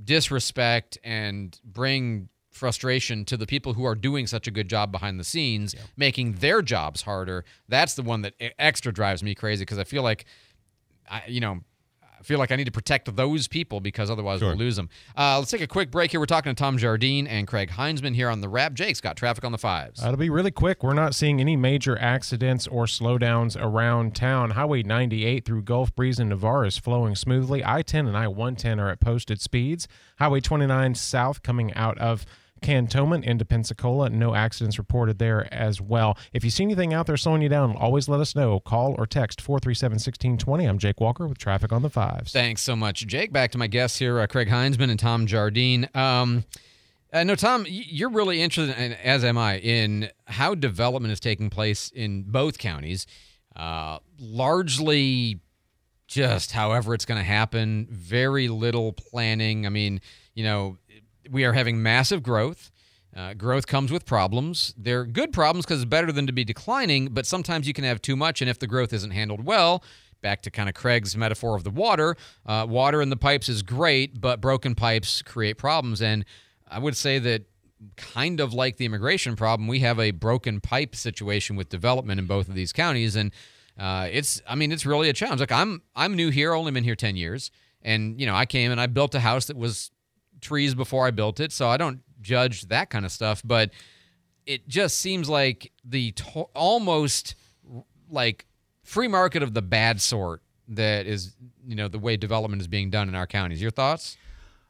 disrespect and bring frustration to the people who are doing such a good job behind the scenes, making their jobs harder. That's the one that extra drives me crazy because I feel like, I, you know, I feel like I need to protect those people because otherwise we'll lose them. Uh, let's take a quick break here. We're talking to Tom Jardine and Craig Hindsman here on the Wrap. Jake's got traffic on the fives. It'll be really quick. We're not seeing any major accidents or slowdowns around town. Highway 98 through Gulf Breeze and Navarre is flowing smoothly. I 10 and I 110 are at posted speeds. Highway 29 south coming out of Cantonment into Pensacola. No accidents reported there as well. If you see anything out there slowing you down, always let us know. Call or text 437 1620. I'm Jake Walker with traffic on the fives. Thanks so much, Jake. Back to my guests here, uh, Craig Hindsman and Tom Jardine. Um, uh, no, Tom, you're really interested, in, as am I, in how development is taking place in both counties. Uh, largely, just however it's going to happen. Very little planning. I mean, you know, we are having massive growth. Uh, growth comes with problems. They're good problems because it's better than to be declining, but sometimes you can have too much, and if the growth isn't handled well, back to kind of Craig's metaphor of the water, uh, water in the pipes is great, but broken pipes create problems. And I would say that kind of like the immigration problem, we have a broken pipe situation with development in both of these counties, and uh, it's I mean it's really a challenge. Like I'm I'm new here, only been here ten years, and you know I came and I built a house that was trees before I built it, so I don't judge that kind of stuff. But it just seems like the to- almost like free market of the bad sort that is, you know, the way development is being done in our counties. Your thoughts?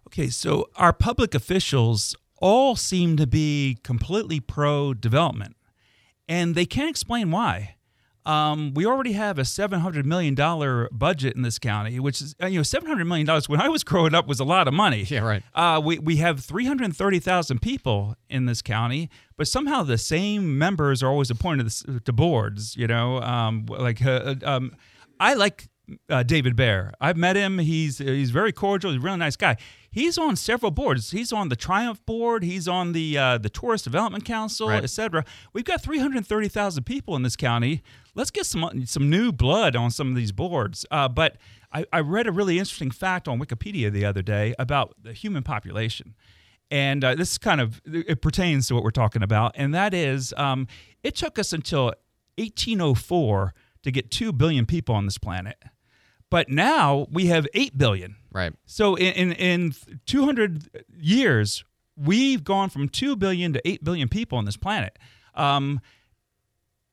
Okay, so our public officials all seem to be completely pro development, and they can't explain why. Um, we already have a seven hundred million dollar budget in this county, which is uh, you know seven hundred million dollars when I was growing up was a lot of money. Yeah, right. Uh, we we have three hundred thirty thousand people in this county, but somehow the same members are always appointed to, to boards. You know, um, like uh, um, I like uh, David Bear. I've met him. He's he's very cordial. He's a really nice guy. He's on several boards. He's on the Triumph board. He's on the uh, the Tourist Development Council, Right. etc. We've got three hundred thirty thousand people in this county. Let's get some some new blood on some of these boards. Uh, but I, I read a really interesting fact on Wikipedia the other day about the human population. And uh, this kind of it pertains to what we're talking about, and that is, um, it took us until 1804 to get two billion people on this planet, but now we have eight billion. Right. So in in, in 200 years, we've gone from two billion to eight billion people on this planet. Um,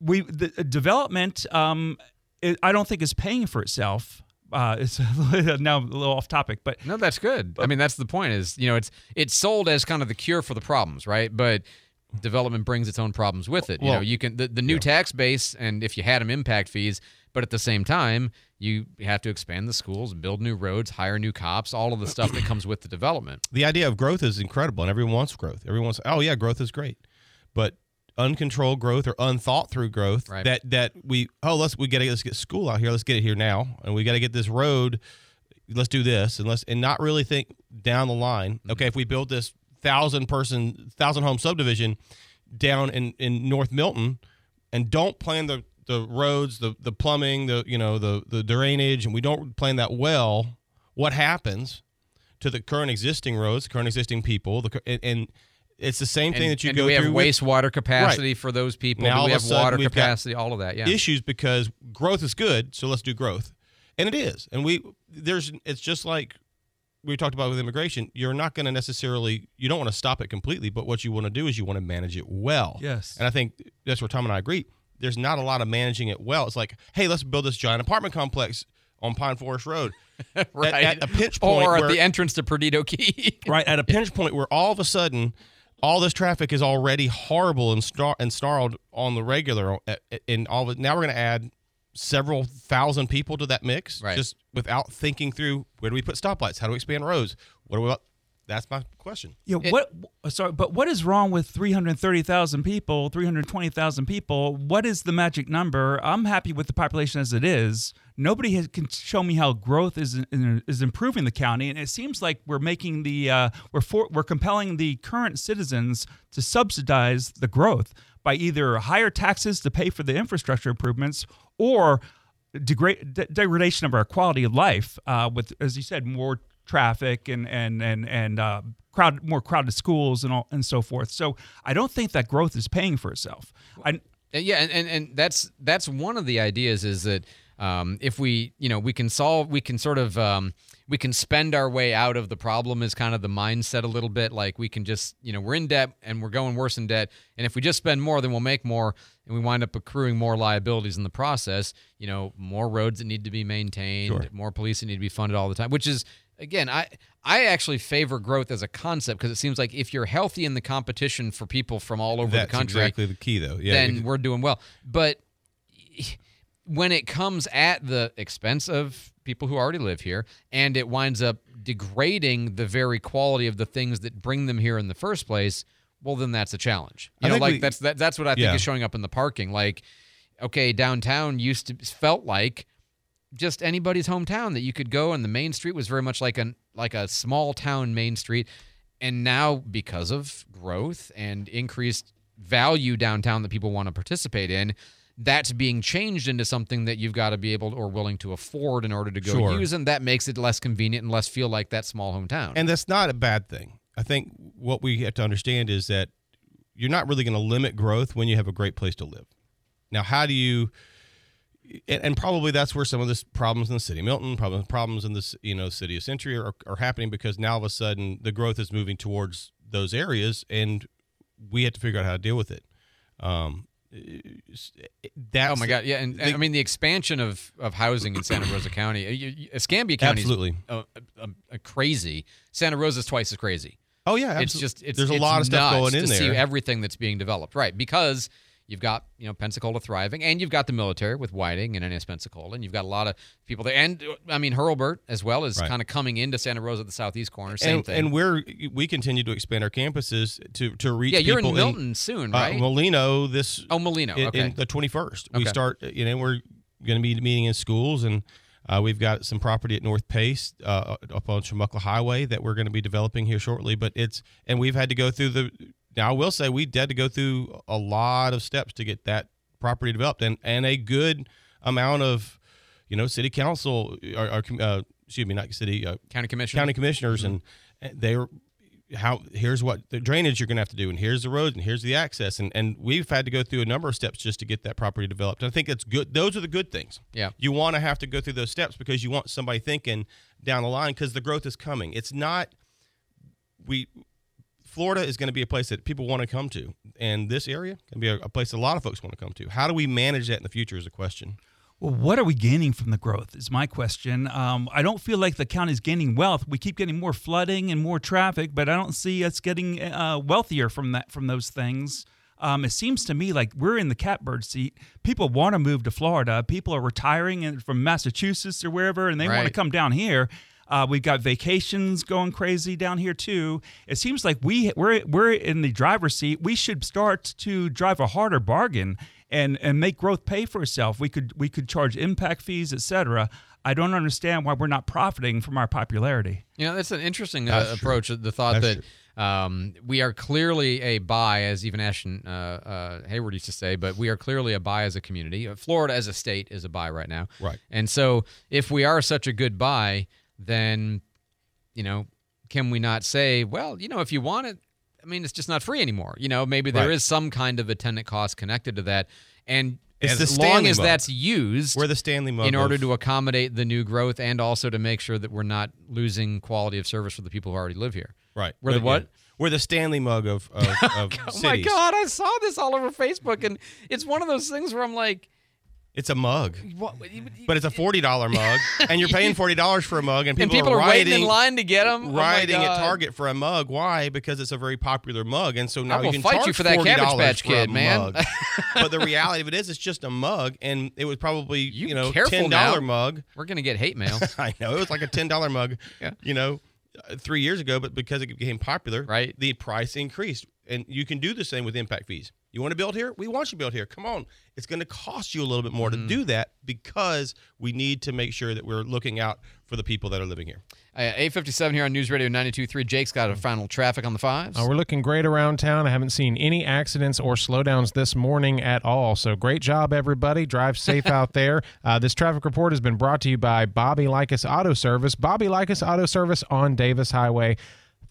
we the uh, development, um, it, I don't think is paying for itself. Uh, it's now a little off topic, but No, that's good. I mean, that's the point. Is you know, it's it's sold as kind of the cure for the problems, right? But development brings its own problems with it. you know, you can the, the new tax base, and if you had them impact fees, but at the same time, you have to expand the schools, build new roads, hire new cops, all of the stuff that comes with the development. the idea of growth is incredible and everyone wants growth everyone wants oh yeah growth is great but uncontrolled growth or unthought through growth Right. that that we oh let's we gotta let's get school out here let's get it here now and we gotta get this road let's do this and let's and not really think down the line Mm-hmm. okay if we build this thousand person thousand home subdivision down in in north milton and don't plan the the roads the the plumbing the you know the the drainage and we don't plan that well what happens to the current existing roads, current existing people, the, and, and it's the same thing And- that you and go do we have through. with- wastewater capacity Right. for those people? Now do we have sudden water capacity? All of that, yeah. Issues because growth is good, so let's do growth, and it is. And we there's it's just like we talked about with immigration. You're not going to necessarily you don't want to stop it completely, but what you want to do is you want to manage it well. Yes. and I think that's where Tom and I agree. There's not a lot of managing it well. It's like, hey, let's build this giant apartment complex on Pine Forest Road. right. At, at a pinch point, or at where- the entrance to Perdido Key. right at a pinch point where all of a sudden all this traffic is already horrible and star- and snarled on the regular and all of now we're going to add several thousand people to that mix Right. just without thinking through where do we put stoplights how do we expand roads what do we that's my question Yeah, what? Sorry, but what is wrong with three hundred thirty thousand people, three hundred twenty thousand people? What is the magic number? I'm happy with the population as it is. Nobody has, can show me how growth is is improving the county, and it seems like we're making the uh, we're for, we're compelling the current citizens to subsidize the growth by either higher taxes to pay for the infrastructure improvements or degra- de- degradation of our quality of life uh, with, as you said, more traffic and and and and uh, crowd more crowded schools and all and so forth. So I don't think that growth is paying for itself. I, yeah, and, and and that's that's one of the ideas is that um, if we you know we can solve we can sort of um, we can spend our way out of the problem is kind of the mindset a little bit like we can just you know we're in debt and we're going worse in debt and if we just spend more then we'll make more and we wind up accruing more liabilities in the process you know more roads that need to be maintained Sure. more police that need to be funded all the time which is again i i actually favor growth as a concept because it seems like if you're healthy in the competition for people from all over that's the country exactly the key though yeah then we're doing well. But when it comes at the expense of people who already live here and it winds up degrading the very quality of the things that bring them here in the first place, well then that's a challenge. You I know, like we- that's that, that's what I think Yeah. is showing up in the parking. Like, okay, downtown used to felt like just anybody's hometown that you could go and the main street was very much like an like a small town main street and now because of growth and increased value downtown that people want to participate in that's being changed into something that you've got to be able or willing to afford in order to go Sure. use and that makes it less convenient and less feel like that small hometown And that's not a bad thing. I think what we have to understand is that you're not really going to limit growth when you have a great place to live. Now, how do you and, and probably that's where some of this problems in the city of Milton, problem, problems in this you know city of Century are, are happening because now all of a sudden the growth is moving towards those areas, and we have to figure out how to deal with it. Um, that's oh my god, yeah, and, and I mean the expansion of, of housing in Santa Rosa County, you- you- Escambia County, Absolutely. uh, uh, uh, crazy. Santa Rosa's twice as crazy. Oh yeah, it's just it's there's a it's lot of stuff going in to see everything that's being developed, right? Because you've got you know Pensacola thriving, and you've got the military with Whiting and NS Pensacola, and you've got a lot of people there, and uh, I mean Hurlburt as well is Right. kind of coming into Santa Rosa at the southeast corner. Same and, thing. and we're we continue to expand our campuses to to reach. Yeah, you're in Milton soon, uh, right? Molino this. Oh, Molino, in, okay. in the 21st. We start. You know, we're going to be meeting in schools, and uh, we've got some property at North Pace uh, up on Chumuckla Highway that we're going to be developing here shortly. But it's and we've had to go through the. Now I will say we had to go through a lot of steps to get that property developed, and and a good amount of, you know, city council, or, or uh, excuse me, not city uh, county commissioner, county commissioners, and and they're how here's what the drainage you're going to have to do and here's the road and here's the access and and we've had to go through a number of steps just to get that property developed. And i think that's good those are the good things. Yeah. you want to have to go through those steps because you want somebody thinking down the line because the growth is coming. It's not we florida is going to be a place that people want to come to and this area can be a, a place that a lot of folks want to come to how do we manage that in the future is a question Well, what are we gaining from the growth? Is my question. Um, I don't feel like the county's gaining wealth. We keep getting more flooding and more traffic, but I don't see us getting uh, wealthier from that from those things. Um, it seems to me like we're in the catbird seat. People want to move to Florida. People are retiring and- from Massachusetts or wherever, and they want to come down here. Uh, we've got vacations going crazy down here too. It seems like we we're we're in the driver's seat. We should start to drive a harder bargain and and make growth pay for itself. We could we could charge impact fees, etc. I don't understand why we're not profiting from our popularity. You know, that's an interesting uh, That's true. approach. The thought That's that um, we are clearly a buy, as even Ashton uh, uh, Hayward used to say, but we are clearly a buy as a community. Uh, Florida as a state is a buy right now. Right. And so if we are such a good buy, then, you know, can we not say, well, you know, if you want it, I mean, it's just not free anymore. You know, maybe there is Right. some kind of attendant cost connected to that. And It's as long as mug. that's used, We're the Stanley mug in order to accommodate the new growth and also to make sure that we're not losing quality of service for the people who already live here. Right. We're the Yeah. what? We're the Stanley mug of, of, of Oh cities. my god, I saw this all over Facebook and it's one of those things where I'm like, It's a mug, what, but it's a forty dollar mug, and you're paying forty dollars for a mug, and and people, people are, waiting riding in line to get them. riding at Target for a mug. Why? Because it's a very popular mug, and so now you can fight you for that $40 Cabbage Patch Kid, man. but the reality of it is, it's just a mug, and it was probably you, know ten dollar mug. We're gonna get hate mail. I know it was like a ten dollar mug. Yeah. You know, uh, three years ago, but because it became popular, right, the price increased, and you can do the same with impact fees. You want to build here? We want you to build here. Come on. It's going to cost you a little bit more Mm-hmm. to do that because we need to make sure that we're looking out for the people that are living here. Uh, 857 here on News Radio 92.3. Jake's got a final traffic on the fives. Uh, we're looking great around town. I haven't seen any accidents or slowdowns this morning at all. So great job, everybody. Drive safe out there. Uh, this traffic report has been brought to you by Bobby Likis Auto Service. Bobby Likis Auto Service on Davis Highway.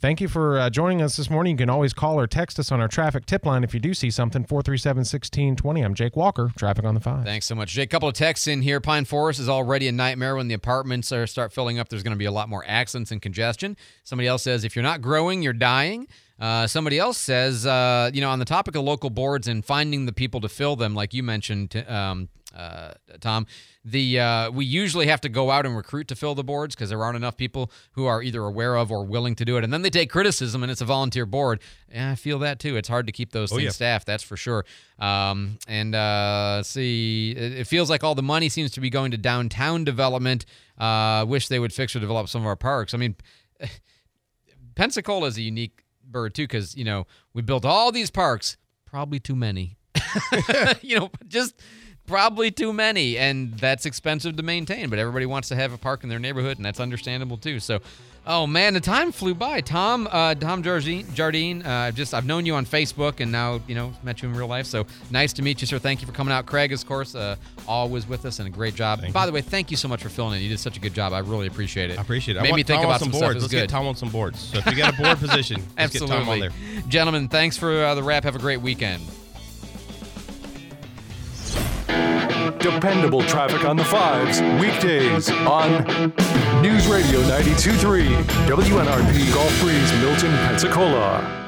Thank you for uh, joining us this morning. You can always call or text us on our traffic tip line if you do see something. 437 1620. I'm Jake Walker, traffic on the five. Thanks so much, Jake. Couple of texts in here. Pine Forest is already a nightmare when the apartments are start filling up. There's going to be a lot more accidents and congestion. Somebody else says if you're not growing, you're dying. Uh, somebody else says, uh, you know, on the topic of local boards and finding the people to fill them, like you mentioned, um, uh, Tom, the uh, we usually have to go out and recruit to fill the boards because there aren't enough people who are either aware of or willing to do it, and then they take criticism and it's a volunteer board. Yeah, I feel that too. It's hard to keep those Oh, things yeah. staffed, that's for sure. Um, and uh, see, it, it feels like all the money seems to be going to downtown development. Uh, wish they would fix or develop some of our parks. I mean, Pensacola is a unique bird too because you know we built all these parks, probably too many. you know, just probably too many, and that's expensive to maintain. But everybody wants to have a park in their neighborhood, and that's understandable too. So, oh man, the time flew by. Tom, uh, Tom Jardine, Jardine. Uh, I've just I've known you on Facebook, and now you know met you in real life. So nice to meet you, sir. Thank you for coming out. Craig, of course, uh, always with us, and a great job. by the way, thank you so much for filling in. You did such a good job. I really appreciate it. I appreciate it. I Made want me think Tom about some some boards. Let's good. get Tom on some boards. So if you got a board position, let's get Tom on Absolutely. there. Gentlemen, thanks for uh, the wrap. Have a great weekend. Dependable traffic on the fives, weekdays on News Radio 92.3, WNRP Gulf Breeze, Milton, Pensacola.